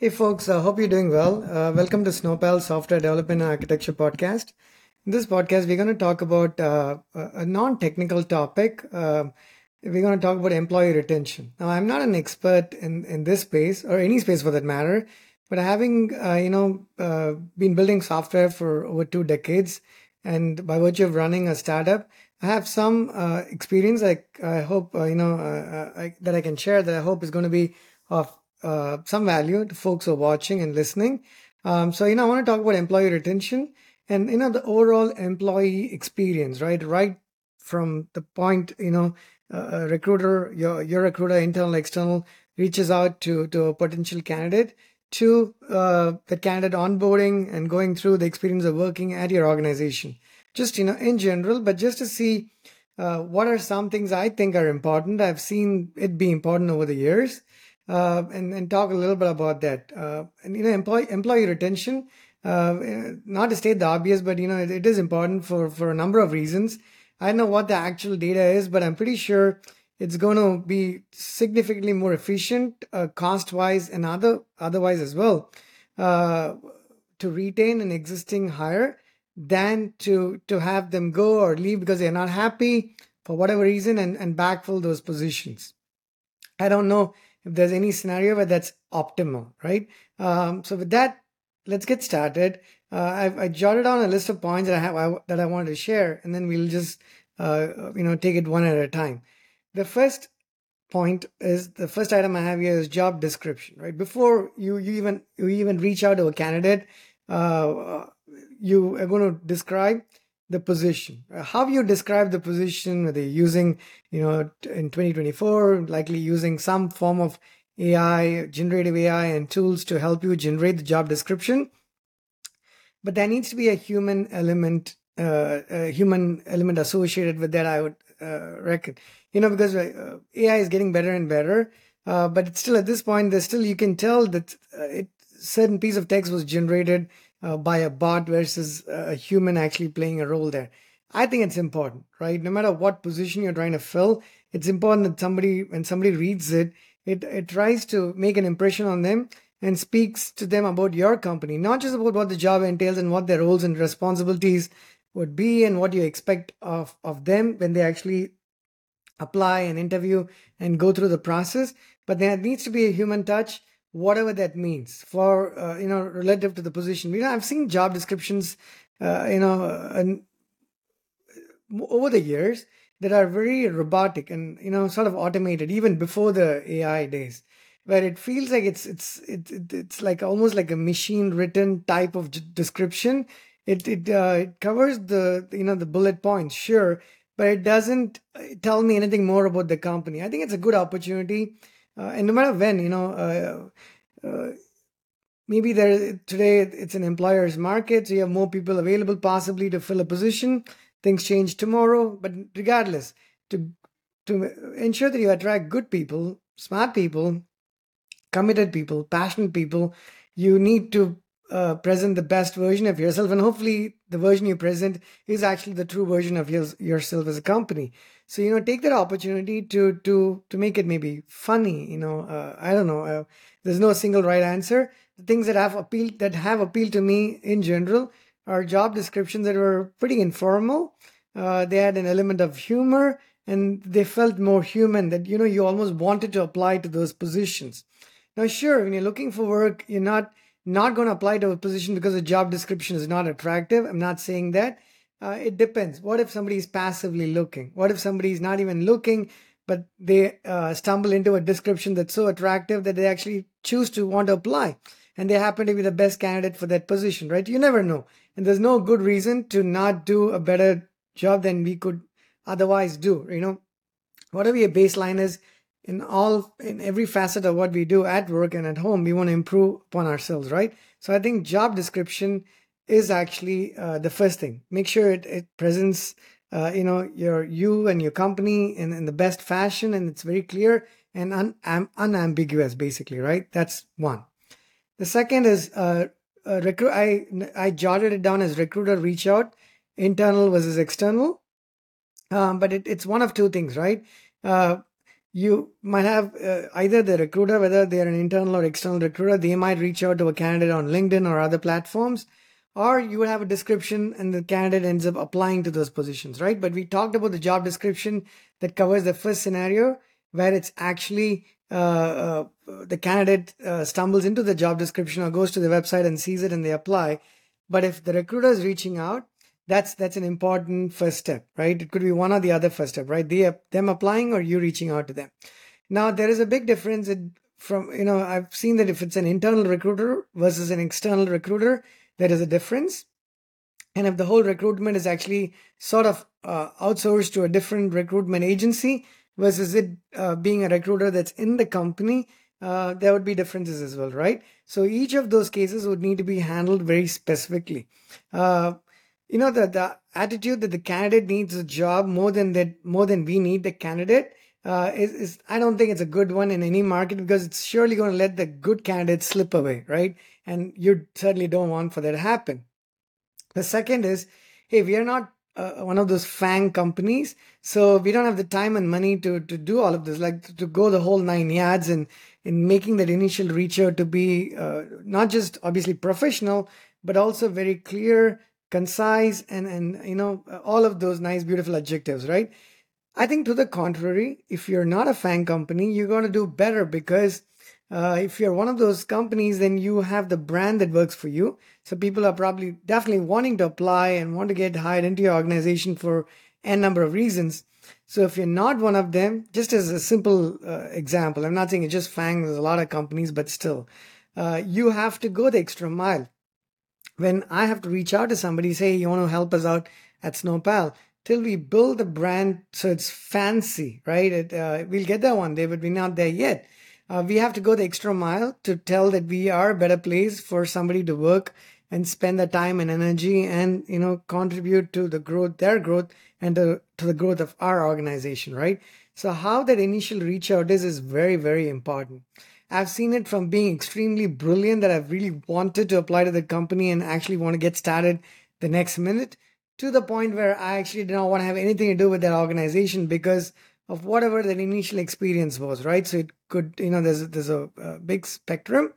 Hey folks, I hope you're doing well. Uh, welcome to Snowpal Software Development and Architecture Podcast. In this podcast, we're going to talk about uh, a non-technical topic. Uh, we're going to talk about employee retention. Now, I'm not an expert in, in this space or any space for that matter, but having uh, you know uh, been building software for over two decades, and by virtue of running a startup, I have some experience. I, I hope you know I, that I can share that I hope is going to be of uh, some value to folks who are watching and listening. Um, so, you know, I want to talk about employee retention and, you know, the overall employee experience, right? Right from the point, you know, uh, a recruiter, your, your recruiter, internal, external, reaches out to, to a potential candidate to uh, the candidate onboarding and going through the experience of working at your organization. Just, you know, in general, but just to see uh, what are some things I think are important. I've seen it be important over the years uh, and, and talk a little bit about that. Uh, and, you know, employee, employee retention, uh, not to state the obvious, but, you know, it, it is important for, for a number of reasons. I don't know what the actual data is, but I'm pretty sure it's going to be significantly more efficient, uh, cost wise and other, otherwise as well, uh, to retain an existing hire than to, to have them go or leave because they're not happy for whatever reason and, and backfill those positions. I don't know if there's any scenario where that's optimal, right? Um, so with that, let's get started. Uh, I've I jotted down a list of points that I have I, that I wanted to share, and then we'll just uh, you know take it one at a time. The first point is the first item I have here is job description, right? Before you you even you even reach out to a candidate, uh, you are going to describe the position. How you describe the position, whether you're using, you know, in 2024, likely using some form of AI, generative AI and tools to help you generate the job description. But there needs to be a human element, uh, a human element associated with that, I would uh, reckon. You know, because uh, AI is getting better and better, uh, but it's still at this point, there's still, you can tell that uh, it, certain piece of text was generated uh, by a bot versus a human actually playing a role there. I think it's important, right? No matter what position you're trying to fill, it's important that somebody, when somebody reads it, it, it tries to make an impression on them and speaks to them about your company, not just about what the job entails and what their roles and responsibilities would be and what you expect of, of them when they actually apply and interview and go through the process. But there needs to be a human touch whatever that means. For uh, you know relative to the position. You know i've seen job descriptions uh, you know and over the years that are very robotic and you know sort of automated even before the ai days where it feels like it's it's it, it it's like almost like a machine written type of description. It it, uh, it covers the you know the bullet points sure but it doesn't uh, tell me anything more about the company. I think it's a good opportunity. uh, and no matter when, you know, uh, uh, maybe there today it's an employer's market, so you have more people available possibly to fill a position. Things change tomorrow, but regardless, to to ensure that you attract good people, smart people, committed people, passionate people, you need to uh, present the best version of yourself and hopefully the version you present is actually the true version of your, yourself as a company so you know take that opportunity to to to make it maybe funny you know uh, i don't know uh, there's no single right answer the things that have appealed that have appealed to me in general are job descriptions that were pretty informal uh, they had an element of humor and they felt more human that you know you almost wanted to apply to those positions now sure when you're looking for work you're not not going to apply to a position because the job description is not attractive. I'm not saying that. Uh, it depends. What if somebody is passively looking? What if somebody is not even looking, but they uh, stumble into a description that's so attractive that they actually choose to want to apply? And they happen to be the best candidate for that position, right? You never know. And there's no good reason to not do a better job than we could otherwise do, you know? Whatever your baseline is, in all in every facet of what we do at work and at home we want to improve upon ourselves right so i think job description is actually uh, the first thing. Make sure it, it presents uh, you know your you and your company in, in the best fashion and it's very clear and un, um, unambiguous basically right? That's one. The second is uh, recruit i i jotted it down as recruiter reach out internal versus external. Um, but it, it's one of two things right? Uh, you might have uh, either the recruiter, whether they're an internal or external recruiter, they might reach out to a candidate on LinkedIn or other platforms, or you would have a description and the candidate ends up applying to those positions, right? But we talked about the job description that covers the first scenario where it's actually uh, uh, the candidate uh, stumbles into the job description or goes to the website and sees it and they apply. But if the recruiter is reaching out, that's that's an important first step, right? It could be one or the other first step, right? They them applying or you reaching out to them. Now there is a big difference from you know I've seen that if it's an internal recruiter versus an external recruiter, there is a difference. And if the whole recruitment is actually sort of uh, outsourced to a different recruitment agency versus it uh, being a recruiter that's in the company, uh, there would be differences as well, right? So each of those cases would need to be handled very specifically. Uh, you know, the, the attitude that the candidate needs a job more than that, more than we need the candidate. Uh, is, is I don't think it's a good one in any market because it's surely going to let the good candidates slip away, right? And you certainly don't want for that to happen. The second is, hey, we are not uh, one of those FANG companies, so we don't have the time and money to to do all of this, like to go the whole nine yards and in making that initial reach out to be uh, not just obviously professional, but also very clear, concise, and and you know all of those nice, beautiful adjectives, right? I think to the contrary, if you're not a FANG company, you're going to do better because uh, if you're one of those companies, then you have the brand that works for you. So people are probably definitely wanting to apply and want to get hired into your organization for n number of reasons. So if you're not one of them, just as a simple uh, example, I'm not saying it's just FANG. There's a lot of companies, but still, uh, you have to go the extra mile. When I have to reach out to somebody, say, you want to help us out at Snowpal, till we build the brand so it's fancy, right? It, uh, we'll get that one day, but we're not there yet uh, we have to go the extra mile to tell that we are a better place for somebody to work and spend the time and energy and you know contribute to the growth their growth and to, to the growth of our organization right? So how that initial reach out is is very very important. I've seen it from being extremely brilliant that i've really wanted to apply to the company and actually want to get started the next minute to the point where i actually did not want to have anything to do with that organization because of whatever that initial experience was, right? So it could, you know, there's there's a, a big spectrum.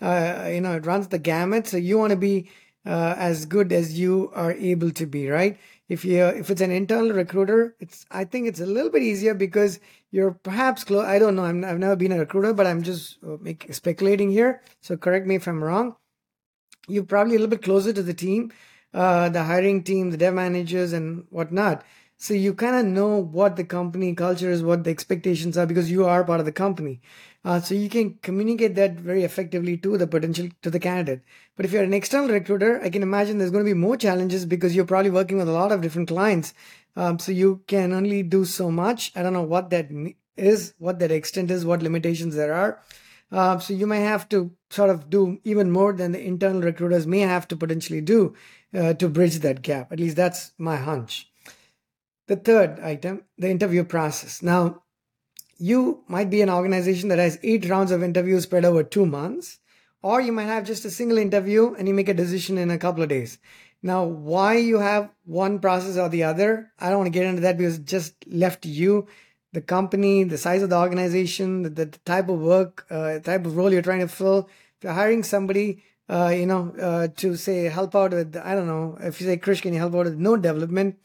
Uh, you know, it runs the gamut. So you want to be uh, as good as you are able to be, right? If you if it's an internal recruiter, it's I think it's a little bit easier because you're perhaps close. I don't know. i have never been a recruiter, but I'm just uh, make, speculating here. So correct me if I'm wrong. You're probably a little bit closer to the team, uh, the hiring team, the dev managers, and whatnot. So you kind of know what the company culture is, what the expectations are, because you are part of the company. Uh, so you can communicate that very effectively to the potential to the candidate. But if you're an external recruiter, I can imagine there's going to be more challenges because you're probably working with a lot of different clients. Um, so you can only do so much. I don't know what that is, what that extent is, what limitations there are. Uh, so you may have to sort of do even more than the internal recruiters may have to potentially do uh, to bridge that gap. At least that's my hunch. The third item, the interview process. Now, you might be an organization that has eight rounds of interviews spread over two months, or you might have just a single interview and you make a decision in a couple of days. Now, why you have one process or the other, I don't want to get into that because just left to you, the company, the size of the organization, the, the type of work, uh, type of role you're trying to fill. If you're hiring somebody, uh, you know, uh, to say help out with, I don't know, if you say, Krish, can you help out with node development?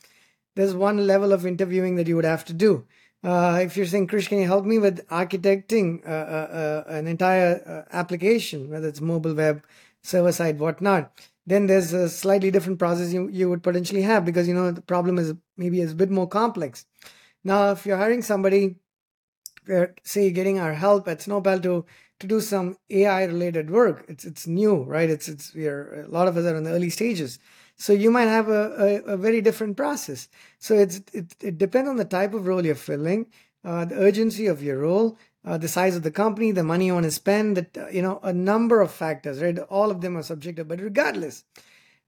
There's one level of interviewing that you would have to do. Uh, if you're saying, Krish, can you help me with architecting uh, uh, uh an entire uh, application, whether it's mobile web, server side, whatnot, then there's a slightly different process you, you would potentially have because, you know, the problem is maybe is a bit more complex. Now, if you're hiring somebody, say, getting our help at Snowpal to to do some AI related work. It's it's new, right? It's it's we're a lot of us are in the early stages. So you might have a, a, a very different process. So it's it, it depends on the type of role you're filling, uh, the urgency of your role, uh, the size of the company, the money you want to spend, that uh, you know a number of factors, right? All of them are subjective, but regardless,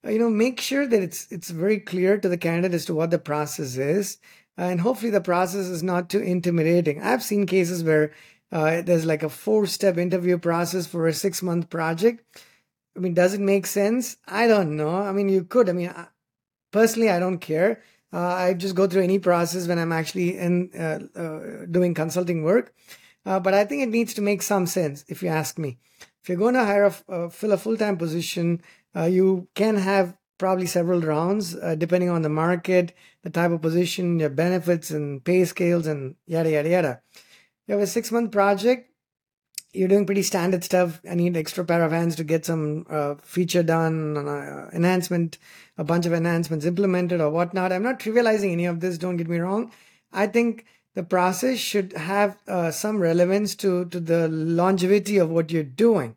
uh, you know, make sure that it's it's very clear to the candidate as to what the process is, and hopefully the process is not too intimidating. I've seen cases where uh, there's like a four-step interview process for a six-month project I mean, does it make sense? I don't know. I mean, you could. I mean, personally, I don't care. Uh, I just go through any process when I'm actually in uh, uh, doing consulting work. Uh, but I think it needs to make some sense if you ask me. If you're going to hire a, fill a full-time position, you can have probably several rounds depending on the market, the type of position, your benefits and pay scales, and yada yada yada. You have a six-month project you're doing pretty standard stuff. I need extra pair of hands to get some uh, feature done, uh, enhancement, a bunch of enhancements implemented or whatnot. I'm not trivializing any of this. Don't get me wrong. I think the process should have uh, some relevance to to the longevity of what you're doing.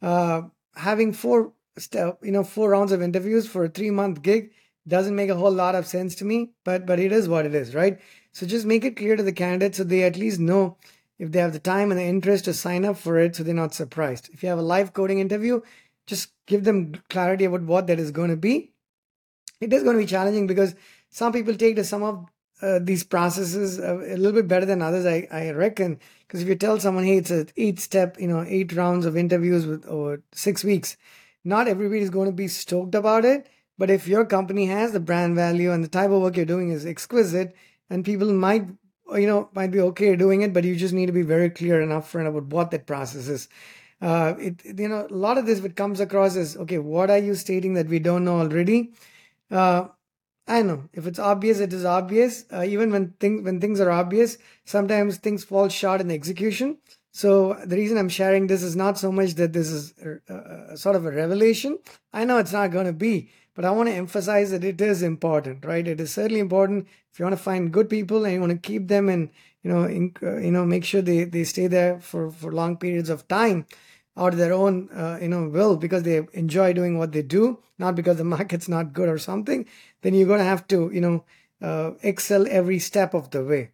Uh, having four step, you know, four rounds of interviews for a three month gig doesn't make a whole lot of sense to me. But but it is what it is, right? So just make it clear to the candidates so they at least know if they have the time and the interest to sign up for it so they're not surprised. If you have a live coding interview, just give them clarity about what that is going to be. It is going to be challenging because some people take to some of uh, these processes uh, a little bit better than others, I, I reckon. Because if you tell someone, hey, it's a eight step, you know, eight rounds of interviews with over six weeks, not everybody is going to be stoked about it. But if your company has the brand value and the type of work you're doing is exquisite, and people might you know might be okay doing it but you just need to be very clear and upfront about what that process is. Uh, it you know a lot of this what comes across is okay what are you stating that we don't know already? Uh, i know. If it's obvious it is obvious. Uh, even when things when things are obvious sometimes things fall short in execution. So the reason i'm sharing this is not so much that this is a, a, sort of a revelation. I know it's not going to be but I want to emphasize that it is important, right? It is certainly important if you want to find good people and you want to keep them and you know, in, uh, you know, make sure they, they stay there for, for long periods of time out of their own, uh, you know, will because they enjoy doing what they do, not because the market's not good or something. Then you're going to have to, you know, uh, excel every step of the way.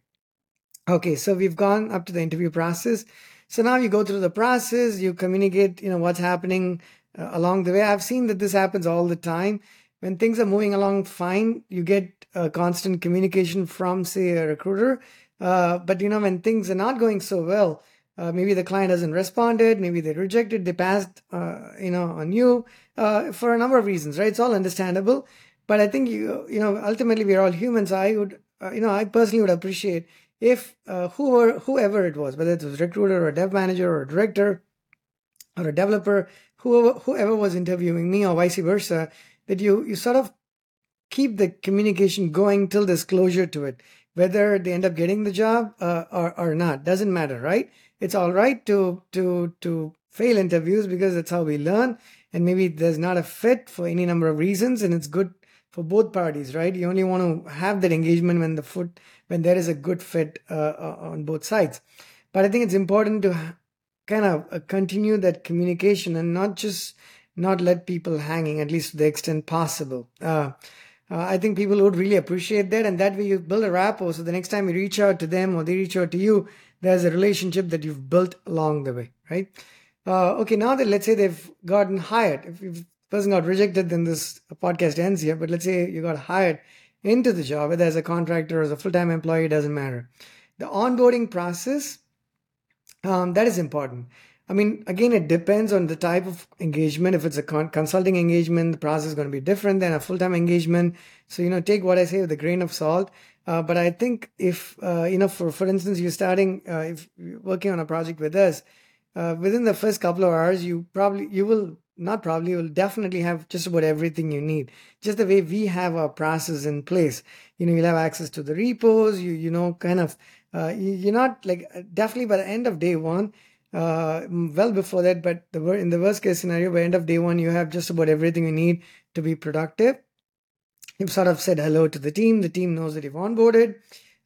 Okay, so we've gone up to the interview process. So now you go through the process, you communicate, you know, what's happening uh, along the way. I've seen that this happens all the time. When things are moving along fine, you get uh, constant communication from, say, a recruiter. Uh, but you know, when things are not going so well, uh, maybe the client hasn't responded, maybe they rejected, they passed, uh, you know, on you uh, for a number of reasons, right? It's all understandable. But I think you, you know, ultimately we're all humans. I would, you know, I personally would appreciate if whoever, whoever it was, whether it was recruiter or a dev manager or a director or a developer, whoever whoever was interviewing me or vice versa, that you you sort of keep the communication going till there's closure to it. Whether they end up getting the job uh, or or not doesn't matter, right? It's all right to to to fail interviews because that's how we learn, and maybe there's not a fit for any number of reasons, and it's good for both parties, right? You only want to have that engagement when the foot when there is a good fit uh, uh on both sides. But I think it's important to kind of uh, continue that communication and not just not let people hanging at least to the extent possible. Uh, uh, i think people would really appreciate that and that way you build a rapport. So the next time you reach out to them or they reach out to you there's a relationship that you've built along the way right? Uh, okay now that let's say they've gotten hired. If, if the person got rejected then this podcast ends here but let's say you got hired into the job whether as a contractor or as a full-time employee doesn't matter. The onboarding process um, that is important. I mean, again, it depends on the type of engagement. If it's a con- consulting engagement, the process is going to be different than a full time engagement. So, you know, take what I say with a grain of salt. Uh, but I think if, uh, you know, for, for instance, you're starting, uh, if you're working on a project with us, uh, within the first couple of hours, you probably, you will not probably, will definitely have just about everything you need. Just the way we have our process in place. You know, you'll have access to the repos, you, you know, kind of uh, you're not like definitely by the end of day one uh, well before that but the in the worst case scenario by end of day one you have just about everything you need to be productive. You've sort of said hello to the team. The team knows that you've onboarded.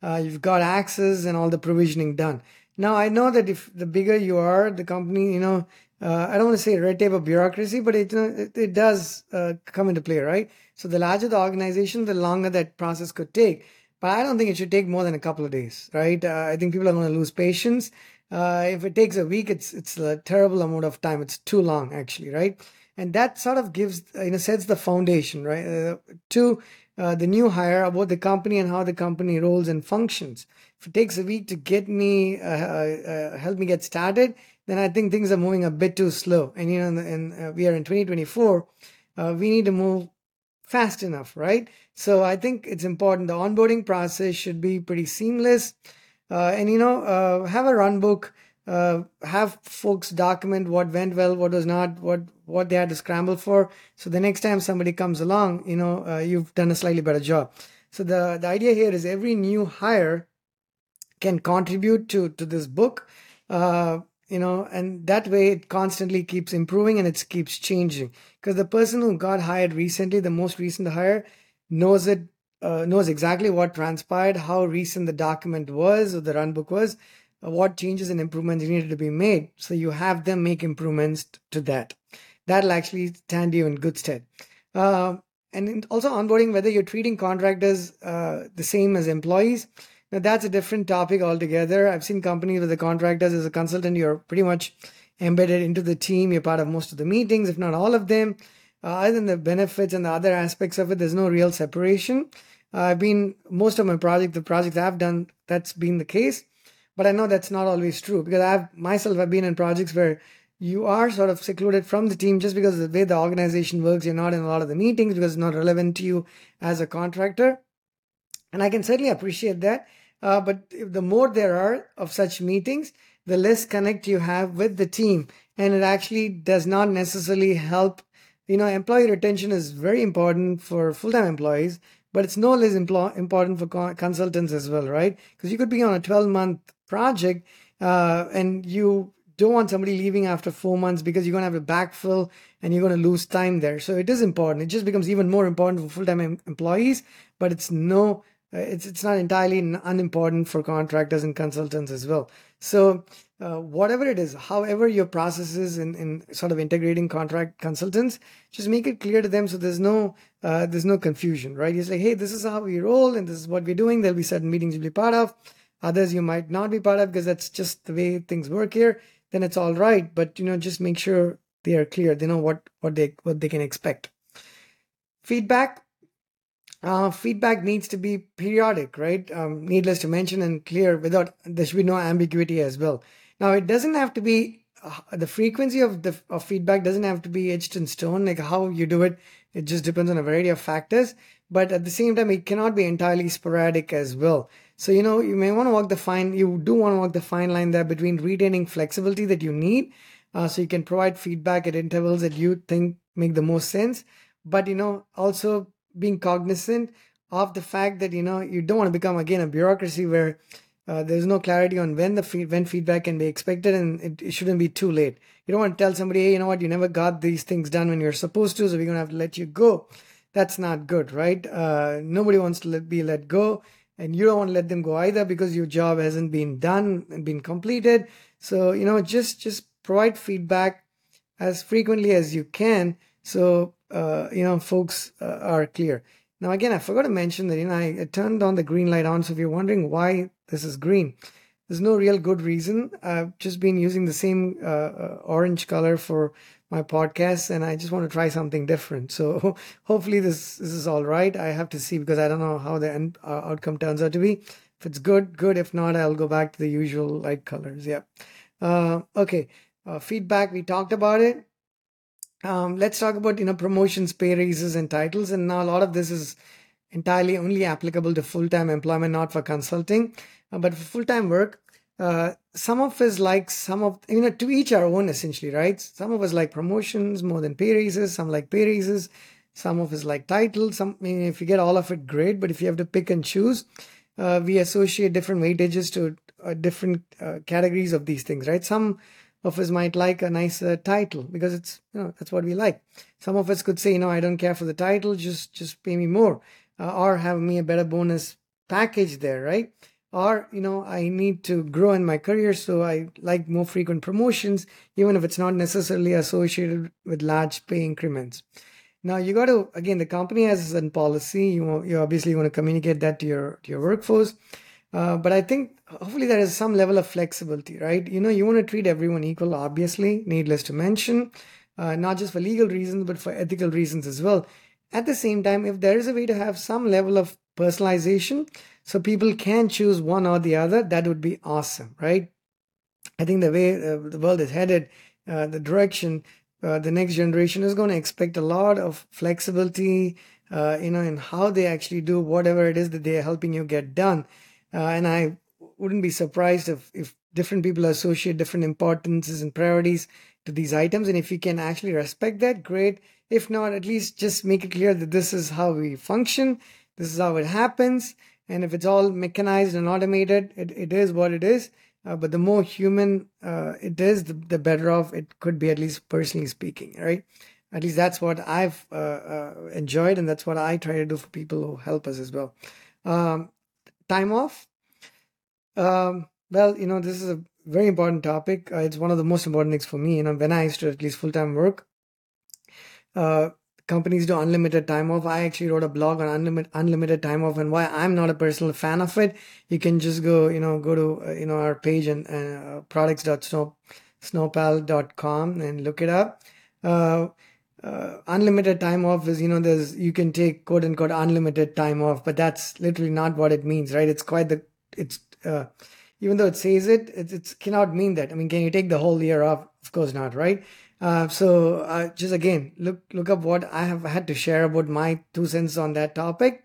Uh, you've got access and all the provisioning done. Now i know that if the bigger you are the company you know uh, i don't want to say red tape or bureaucracy but it, it, it does uh, come into play right? So the larger the organization the longer that process could take but I don't think it should take more than a couple of days, right? Uh, I think people are going to lose patience. Uh, if it takes a week, it's it's a terrible amount of time. It's too long, actually, right? And that sort of gives, you know, sets the foundation, right, uh, to uh, the new hire about the company and how the company rolls and functions. If it takes a week to get me, uh, uh, help me get started, then I think things are moving a bit too slow. And you know, and we are in 2024. we need to move fast enough, right? So I think it's important. The onboarding process should be pretty seamless. Uh, and, you know, uh, have a run book. Uh, have folks document what went well, what was not, what what they had to scramble for. So the next time somebody comes along, you know, uh, you've done a slightly better job. So the the idea here is every new hire can contribute to to this book. Uh, you know, and that way it constantly keeps improving and it keeps changing. Because the person who got hired recently, the most recent hire, knows it, uh, knows exactly what transpired, how recent the document was or the run book was, uh, what changes and improvements needed to be made. So you have them make improvements to that. That'll actually stand you in good stead. Uh, and also onboarding, whether you're treating contractors uh, the same as employees now, that's a different topic altogether. I've seen companies where the contractors, as a consultant, you're pretty much embedded into the team. You're part of most of the meetings, if not all of them. Uh, other than the benefits and the other aspects of it, there's no real separation. I've been, most of my project, the projects I've done, that's been the case. But I know that's not always true because I've myself have been in projects where you are sort of secluded from the team just because the way the organization works. You're not in a lot of the meetings because it's not relevant to you as a contractor. And I can certainly appreciate that. Uh, but the more there are of such meetings, the less connect you have with the team. And it actually does not necessarily help. You know, employee retention is very important for full time employees, but it's no less impl- important for co- consultants as well, right? Because you could be on a 12 month project uh, and you don't want somebody leaving after four months because you're going to have a backfill and you're going to lose time there. So it is important. It just becomes even more important for full time em- employees, but it's no it's it's not entirely unimportant for contractors and consultants as well. So uh, whatever it is, however your process is in, in sort of integrating contract consultants, just make it clear to them so there's no uh, there's no confusion, right? You say, hey, this is how we roll and this is what we're doing. There'll be certain meetings you'll be part of, others you might not be part of because that's just the way things work here. Then it's all right, but you know, just make sure they are clear. They know what what they what they can expect. Feedback uh, feedback needs to be periodic, right? Um, needless to mention and clear without there should be no ambiguity as well. Now, it doesn't have to be uh, the frequency of the of feedback doesn't have to be etched in stone. Like how you do it, it just depends on a variety of factors. But at the same time, it cannot be entirely sporadic as well. So you know, you may want to walk the fine. You do want to walk the fine line there between retaining flexibility that you need, uh, so you can provide feedback at intervals that you think make the most sense. But you know, also being cognizant of the fact that you know you don't want to become again a bureaucracy where uh, there's no clarity on when the when feedback can be expected and it, it, shouldn't be too late. You don't want to tell somebody, hey, you know what, you never got these things done when you're supposed to, so we're gonna have to let you go. That's not good, right? Uh, nobody wants to let, be let go, and you don't want to let them go either because your job hasn't been done and been completed. So you know, just just provide feedback as frequently as you can, so uh, you know, folks uh, are clear. Now, again, I forgot to mention that, you know, I, I, turned on the green light on. So if you're wondering why this is green, there's no real good reason. I've just been using the same uh, uh orange color for my podcast and I just want to try something different. So hopefully this, this is all right. I have to see because I don't know how the end uh, outcome turns out to be. If it's good, good. If not, I'll go back to the usual light colors. Yeah. Uh, okay. feedback, we talked about it um, let's talk about you know promotions, pay raises, and titles. And now a lot of this is entirely only applicable to full-time employment, not for consulting. Uh, but for full-time work, uh, some of us like some of you know to each our own essentially, right? Some of us like promotions more than pay raises. Some like pay raises. Some of us like titles. Some I mean, if you get all of it, great. But if you have to pick and choose, uh, we associate different weightages to uh, different uh, categories of these things, right? Some of us might like a nice uh, title because it's you know that's what we like. Some of us could say you know i don't care for the title just just pay me more. Uh, or have me a better bonus package there right? Or you know i need to grow in my career so i like more frequent promotions even if it's not necessarily associated with large pay increments. Now you got to again the company has a policy. You you obviously want to communicate that to your to your workforce uh, but I think hopefully there is some level of flexibility, right? You know, you want to treat everyone equal, obviously, needless to mention, uh, not just for legal reasons, but for ethical reasons as well. At the same time, if there is a way to have some level of personalization so people can choose one or the other, that would be awesome, right? I think the way uh, the world is headed, uh, the direction, uh, the next generation is going to expect a lot of flexibility, you know, in how they actually do whatever it is that they are helping you get done. Uh, and I wouldn't be surprised if, if different people associate different importances and priorities to these items. And if you can actually respect that, great. If not, at least just make it clear that this is how we function, this is how it happens. And if it's all mechanized and automated, it, it is what it is. Uh, but the more human uh, it is, the, the better off it could be, at least personally speaking, right? At least that's what I've uh, uh, enjoyed, and that's what I try to do for people who help us as well. Um, time off. Um, well, you know, this is a very important topic. Uh, it's one of the most important things for me. You know, when I used to at least full time work, uh, companies do unlimited time off. I actually wrote a blog on unlimited unlimited time off and why I'm not a personal fan of it. You can just go, you know, go to uh, you know our page and uh, products.snowpal.com and look it up. Uh, uh, unlimited time off is you know there's you can take quote unquote unlimited time off, but that's literally not what it means, right? It's quite the it's uh, even though it says it, it, it cannot mean that. I mean, can you take the whole year off? Of course not, right? Uh, so uh, just again, look look up what I have had to share about my two cents on that topic,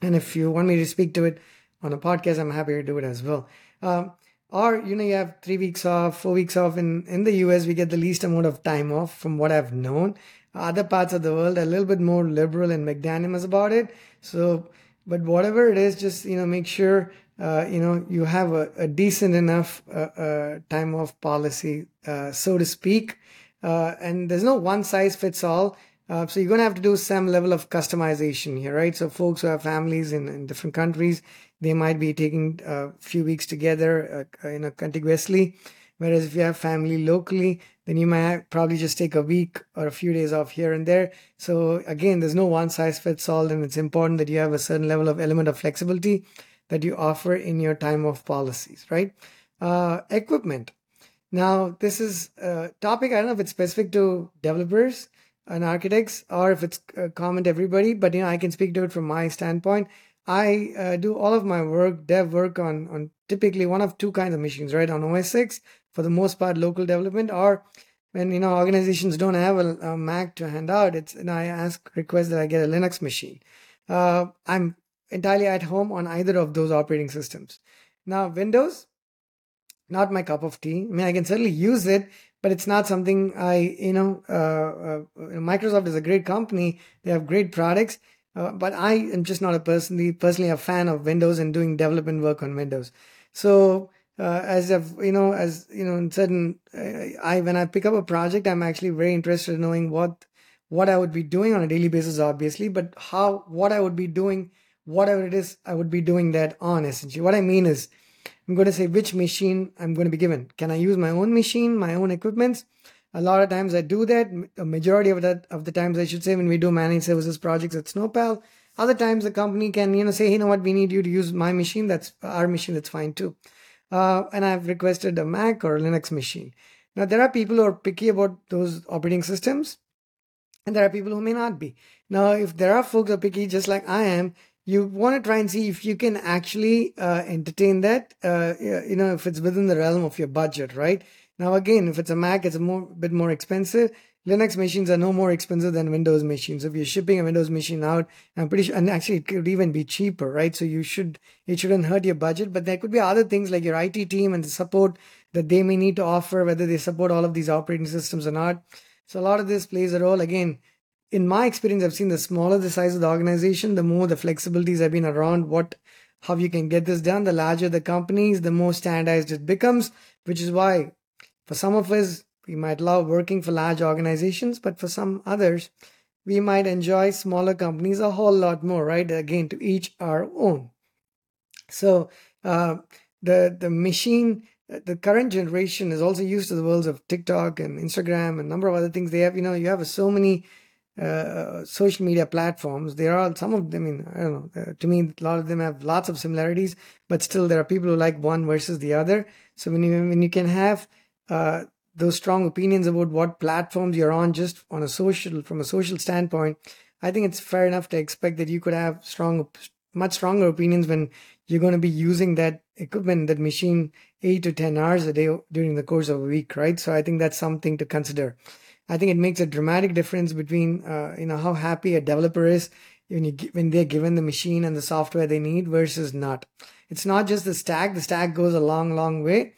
and if you want me to speak to it on a podcast, I'm happy to do it as well. Um, or you know, you have three weeks off, four weeks off. In in the US, we get the least amount of time off, from what I've known. Other parts of the world are a little bit more liberal and magnanimous about it. So, but whatever it is, just you know, make sure uh, you know you have a, a decent enough uh, uh, time off policy, uh, so to speak. Uh, and there's no one size fits all. Uh, so you're going to have to do some level of customization here, right? So folks who have families in, in different countries, they might be taking a few weeks together, uh, you know, contiguously. Whereas if you have family locally, then you might probably just take a week or a few days off here and there. So again, there's no one size fits all, and it's important that you have a certain level of element of flexibility that you offer in your time off policies, right? Uh, equipment. Now, this is a topic, I don't know if it's specific to developers and architects or if it's uh, common to everybody, but you know, I can speak to it from my standpoint. I uh, do all of my work, dev work on, on typically one of two kinds of machines, right? On OS X, for the most part, local development, or when, you know, organizations don't have a, a Mac to hand out, it's, and I ask, request that I get a Linux machine. Uh, I'm entirely at home on either of those operating systems. Now, Windows, not my cup of tea. I mean, I can certainly use it, but it's not something I, you know, uh, uh, Microsoft is a great company. They have great products, uh, but I am just not a personally, personally a fan of Windows and doing development work on Windows. So, uh, as of, you know, as, you know, in certain, uh, I, when I pick up a project, I'm actually very interested in knowing what, what I would be doing on a daily basis, obviously, but how, what I would be doing, whatever it is I would be doing that on essentially. What I mean is, I'm going to say which machine I'm going to be given. Can I use my own machine, my own equipments? A lot of times I do that. A majority of that of the times I should say when we do managed services projects at Snowpal. Other times the company can you know say you know what we need you to use my machine. That's our machine. That's fine too. Uh, and I've requested a Mac or a Linux machine. Now there are people who are picky about those operating systems, and there are people who may not be. Now if there are folks who are picky just like I am, you want to try and see if you can actually uh, entertain that uh, you know if it's within the realm of your budget right now again if it's a mac it's a more bit more expensive. Linux machines are no more expensive than windows machines. If you're shipping a windows machine out i'm pretty sure and actually it could even be cheaper right? So you should it shouldn't hurt your budget but there could be other things like your it team and the support that they may need to offer whether they support all of these operating systems or not. So a lot of this plays a role. Again in my experience, I've seen the smaller the size of the organization, the more the flexibilities have been around what how you can get this done. The larger the companies, the more standardized it becomes, which is why for some of us, we might love working for large organizations, but for some others, we might enjoy smaller companies a whole lot more, right? Again, to each our own. So uh, the the machine, the current generation is also used to the worlds of TikTok and Instagram and a number of other things. They have, you know, you have so many uh, social media platforms. There are some of them. I mean, I don't know. Uh, to me, a lot of them have lots of similarities, but still, there are people who like one versus the other. So when you when you can have uh, those strong opinions about what platforms you're on, just on a social from a social standpoint, I think it's fair enough to expect that you could have strong, much stronger opinions when you're going to be using that equipment, that machine, eight to ten hours a day during the course of a week, right? So I think that's something to consider. I think it makes a dramatic difference between uh, you know how happy a developer is when you when they're given the machine and the software they need versus not. It's not just the stack. The stack goes a long, long way.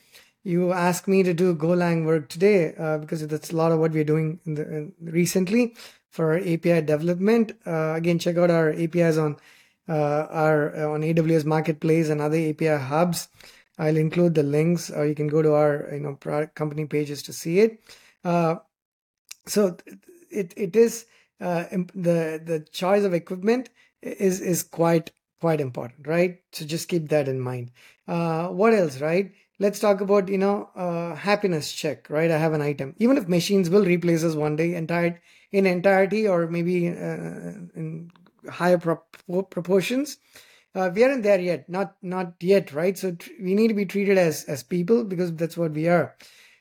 You ask me to do Golang work today uh, because that's a lot of what we're doing in the, in recently for our API development. Uh, again, check out our APIs on uh, our uh, on AWS Marketplace and other API hubs. I'll include the links, or you can go to our you know product company pages to see it. Uh, so it it is uh, the the choice of equipment is is quite quite important, right? So just keep that in mind. What else, right? Let's talk about you know uh, happiness check, right? I have an item. Even if machines will replace us one day, entire in entirety or maybe uh, in higher pro- proportions, uh, we aren't there yet. Not not yet, right? So tr- we need to be treated as as people because that's what we are.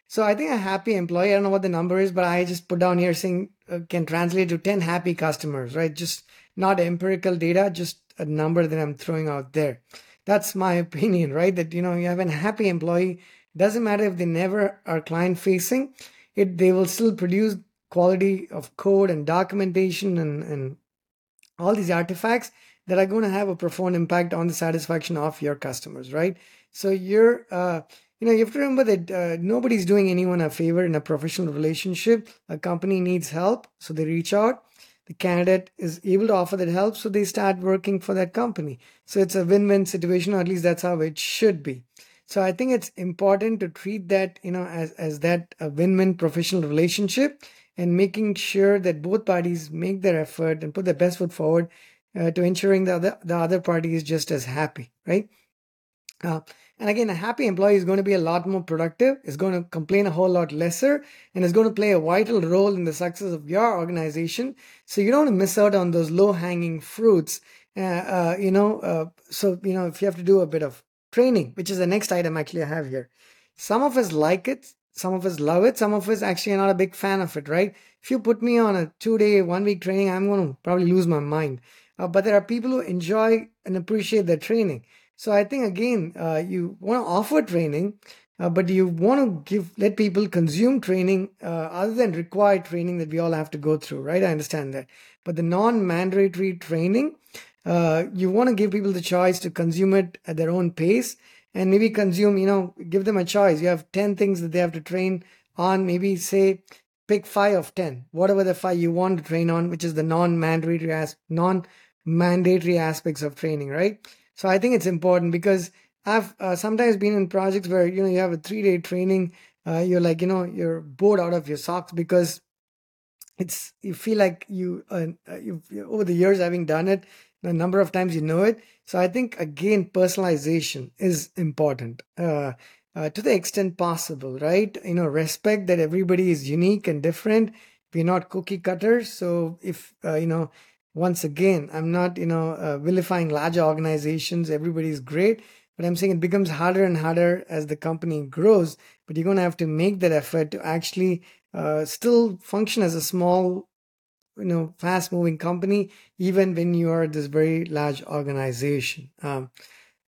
So I think a happy employee, I don't know what the number is, but I just put down here saying uh, can translate to 10 happy customers, right? Just not empirical data, just a number that I'm throwing out there. That's my opinion, right? That, you know, you have a happy employee. Doesn't matter if they never are client facing, it, they will still produce quality of code and documentation and, and all these artifacts that are going to have a profound impact on the satisfaction of your customers, right? So you're, uh, you know, you have to remember that uh, nobody's doing anyone a favor in a professional relationship. A company needs help, so they reach out. The candidate is able to offer that help, so they start working for that company. So it's a win-win situation, or at least that's how it should be. So I think it's important to treat that, you know, as as that a win-win professional relationship, and making sure that both parties make their effort and put their best foot forward uh, to ensuring the other the other party is just as happy, right? Uh, and again, a happy employee is going to be a lot more productive, is going to complain a whole lot lesser, and is going to play a vital role in the success of your organization. So you don't want to miss out on those low hanging fruits. Uh, uh, you know, uh, so, you know, if you have to do a bit of training, which is the next item actually I have here. Some of us like it, some of us love it, some of us actually are not a big fan of it, right? If you put me on a two day, one week training, I'm going to probably lose my mind. Uh, but there are people who enjoy and appreciate the training. So I think again, uh, you want to offer training, uh, but you want to give let people consume training uh, other than required training that we all have to go through, right? I understand that, but the non-mandatory training, uh, you want to give people the choice to consume it at their own pace, and maybe consume, you know, give them a choice. You have ten things that they have to train on. Maybe say pick five of ten, whatever the five you want to train on, which is the non-mandatory as non-mandatory aspects of training, right? So I think it's important because I've uh, sometimes been in projects where you know you have a three day training. Uh, you're like you know you're bored out of your socks because it's you feel like you uh, uh you over the years having done it the number of times you know it. So I think again personalization is important. Uh, uh, to the extent possible, right? You know, respect that everybody is unique and different. We're not cookie cutters. So if, uh, you know, once again, I'm not, you know, uh, vilifying larger organizations. Everybody's great. But I'm saying it becomes harder and harder as the company grows. But you're going to have to make that effort to actually uh, still function as a small, you know, fast moving company, even when you are this very large organization. Um,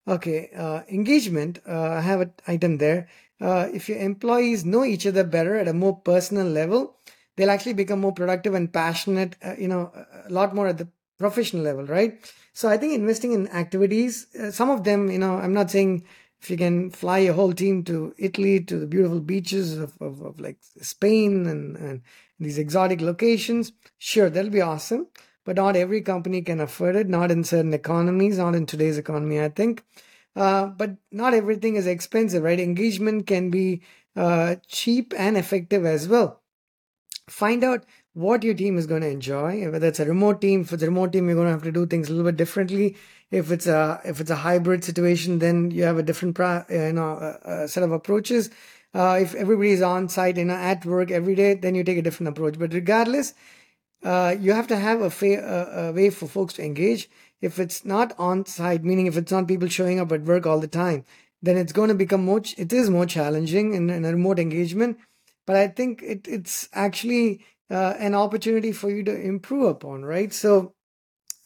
okay, uh, engagement. Uh, I have an item there. Uh, if your employees know each other better at a more personal level, they'll actually become more productive and passionate, uh, you know, a lot more at the professional level, right? So I think investing in activities, uh, some of them, you know, I'm not saying if you can fly a whole team to Italy, to the beautiful beaches of, of, of like Spain and, and these exotic locations, sure, that'll be awesome. But not every company can afford it, not in certain economies, not in today's economy, I think. Uh, but not everything is expensive, right? Engagement can be uh, cheap and effective as well find out what your team is going to enjoy whether it's a remote team it's a remote team you're going to have to do things a little bit differently. If it's a if it's a hybrid situation then you have a different you know a, set of approaches. Uh, if everybody is on site you know at work every day then you take a different approach. But regardless uh, you have to have a, fa- a, way for folks to engage. If it's not on site meaning if it's not people showing up at work all the time then it's going to become more it is more challenging in, in a remote engagement but I think it, it's actually uh, an opportunity for you to improve upon, right? So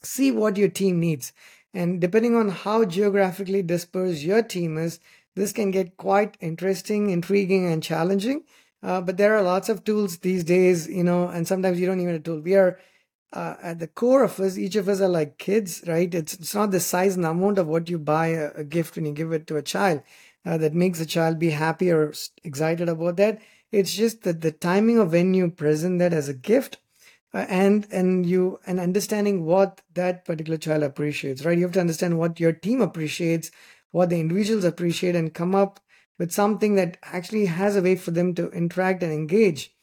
see what your team needs. And depending on how geographically dispersed your team is, this can get quite interesting, intriguing, and challenging. Uh, but there are lots of tools these days, you know, and sometimes you don't even a tool. We are uh, at the core of us, each of us are like kids, right? It's it's not the size and amount of what you buy a, a gift when you give it to a child uh, that makes the child be happy or excited about that. It's just that the timing of when you present that as a gift uh, and and you and understanding what that particular child appreciates right? You have to understand what your team appreciates what the individuals appreciate and come up with something that actually has a way for them to interact and engage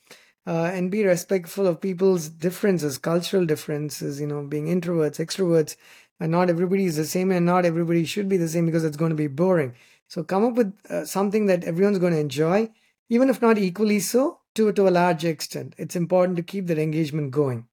uh, and be respectful of people's differences cultural differences you know being introverts extroverts and not everybody is the same and not everybody should be the same because it's going to be boring. So come up with uh, something that everyone's going to enjoy even if not equally so to, to a large extent. It's important to keep that engagement going.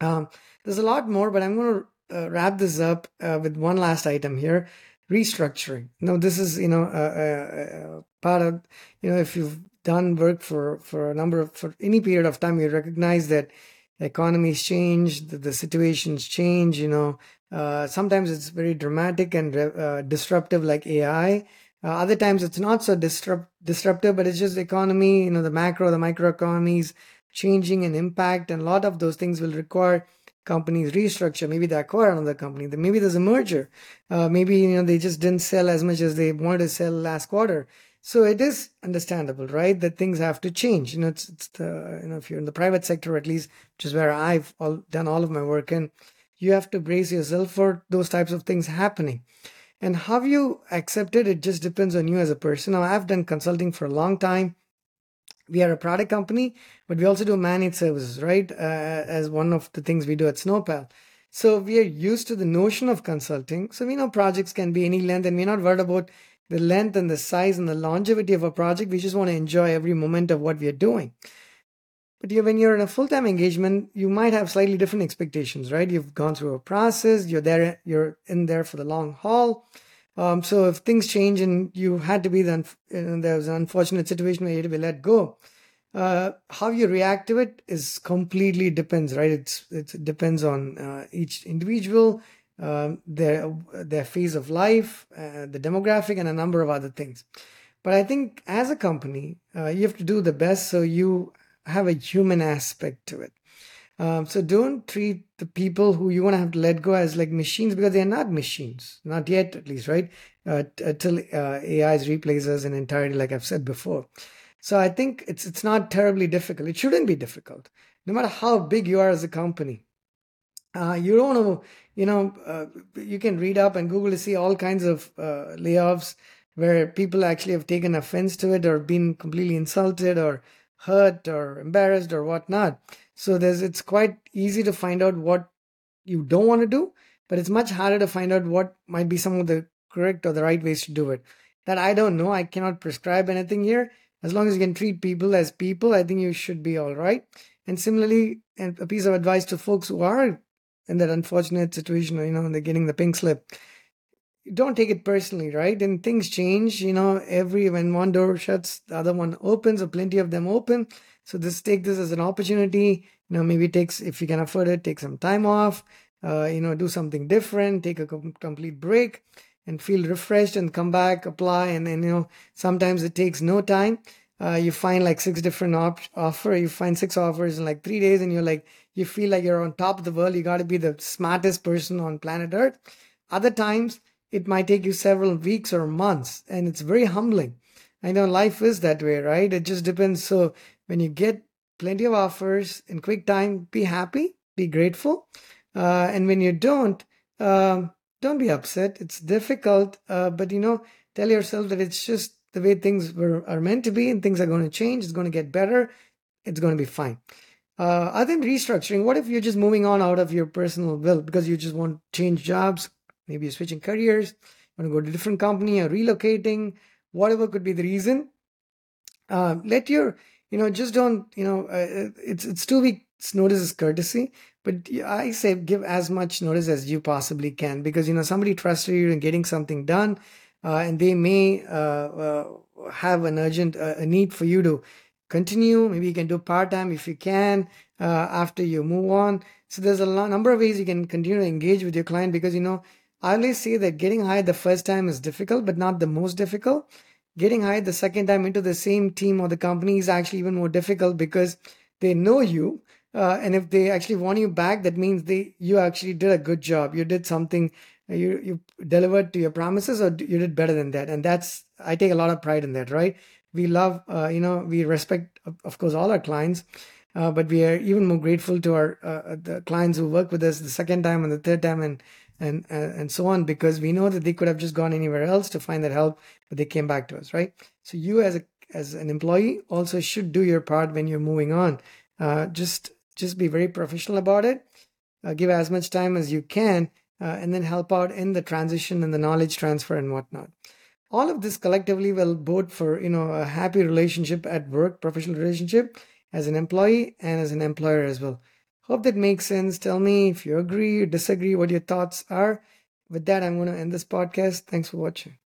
Um, there's a lot more, but I'm going to uh, wrap this up uh, with one last item here restructuring. Now, this is, you know, a, part of, you know, if you've done work for, for a number of, for any period of time, you recognize that economies change, the, the situations change, you know, uh, sometimes it's very dramatic and uh, disruptive like AI. Uh, other times it's not so disrupt, disruptive, but it's just the economy, you know, the macro, the micro economies changing in impact. And a lot of those things will require companies restructure. Maybe they acquire another company. Maybe there's a merger. Uh, maybe, you know, they just didn't sell as much as they wanted to sell last quarter. So it is understandable, right? That things have to change. You know, it's, it's the, you know, if you're in the private sector, at least, which is where I've all, done all of my work in, you have to brace yourself for those types of things happening. And how you accept it, it just depends on you as a person. Now, I've done consulting for a long time. We are a product company, but we also do managed services, right? Uh, as one of the things we do at Snowpal. So we are used to the notion of consulting. So we know projects can be any length, and we're not worried about the length and the size and the longevity of a project. We just want to enjoy every moment of what we are doing. But when you're in a full-time engagement, you might have slightly different expectations, right? You've gone through a process. You're there. You're in there for the long haul. Um, so if things change and you had to be then, there was an unfortunate situation where you had to be let go, uh, how you react to it is completely depends, right? It's, it depends on uh, each individual, um, their their phase of life, uh, the demographic, and a number of other things. But I think as a company, uh, you have to do the best so you have a human aspect to it. Um, so don't treat the people who you want to have to let go as like machines because they are not machines, not yet at least, right? Uh, until uh, AIs replace us in entirety, like I've said before. So I think it's it's not terribly difficult. It shouldn't be difficult, no matter how big you are as a company. Uh, you don't know, you know, uh, you can read up and Google to see all kinds of uh, layoffs where people actually have taken offense to it or been completely insulted or hurt or embarrassed or whatnot. So there's it's quite easy to find out what you don't want to do, but it's much harder to find out what might be some of the correct or the right ways to do it. That I don't know. I cannot prescribe anything here. As long as you can treat people as people, I think you should be all right. And similarly, a piece of advice to folks who are in that unfortunate situation, you know, they're getting the pink slip don't take it personally, right? And things change, you know, every when one door shuts, the other one opens, or plenty of them open. So just take this as an opportunity. You know, maybe takes if you can afford it, take some time off. Uh, you know, do something different, take a com- complete break, and feel refreshed, and come back, apply, and then you know, sometimes it takes no time. Uh, you find like six different op- offer, you find six offers in like three days, and you're like, you feel like you're on top of the world. You got to be the smartest person on planet Earth. Other times it might take you several weeks or months and it's very humbling. I know life is that way right? It just depends. So when you get plenty of offers in quick time be happy be grateful. Uh, and when you don't um, don't be upset. It's difficult uh, but you know tell yourself that it's just the way things were are meant to be and things are going to change it's going to get better it's going to be fine. Uh, other than restructuring what if you're just moving on out of your personal will because you just want to change jobs Maybe you're switching careers, you want to go to a different company or relocating, whatever could be the reason. Uh, let your, you know, just don't, you know, uh, it's it's two weeks notice is courtesy, but I say give as much notice as you possibly can because you know somebody trusted you in getting something done, uh, and they may uh, uh, have an urgent uh, a need for you to continue. Maybe you can do part time if you can after you move on. So there's a lot, number of ways you can continue to engage with your client because you know I always say that getting hired the first time is difficult, but not the most difficult. getting hired the second time into the same team or the company is actually even more difficult because they know you uh, and if they actually want you back that means they you actually did a good job. You did something uh, you you delivered to your promises or you did better than that. And that's i take a lot of pride in that right? We love uh, you know we respect of course all our clients uh, but we are even more grateful to our uh, the clients who work with us the second time and the third time. And and uh, and so on because we know that they could have just gone anywhere else to find that help but they came back to us right? So you as a as an employee also should do your part when you're moving on. Uh, just just be very professional about it. Uh, give as much time as you can uh, and then help out in the transition and the knowledge transfer and whatnot. All of this collectively will bode for you know a happy relationship at work professional relationship as an employee and as an employer as well hope that makes sense. Tell me if you agree or disagree what your thoughts are. With that i'm going to end this podcast. Thanks for watching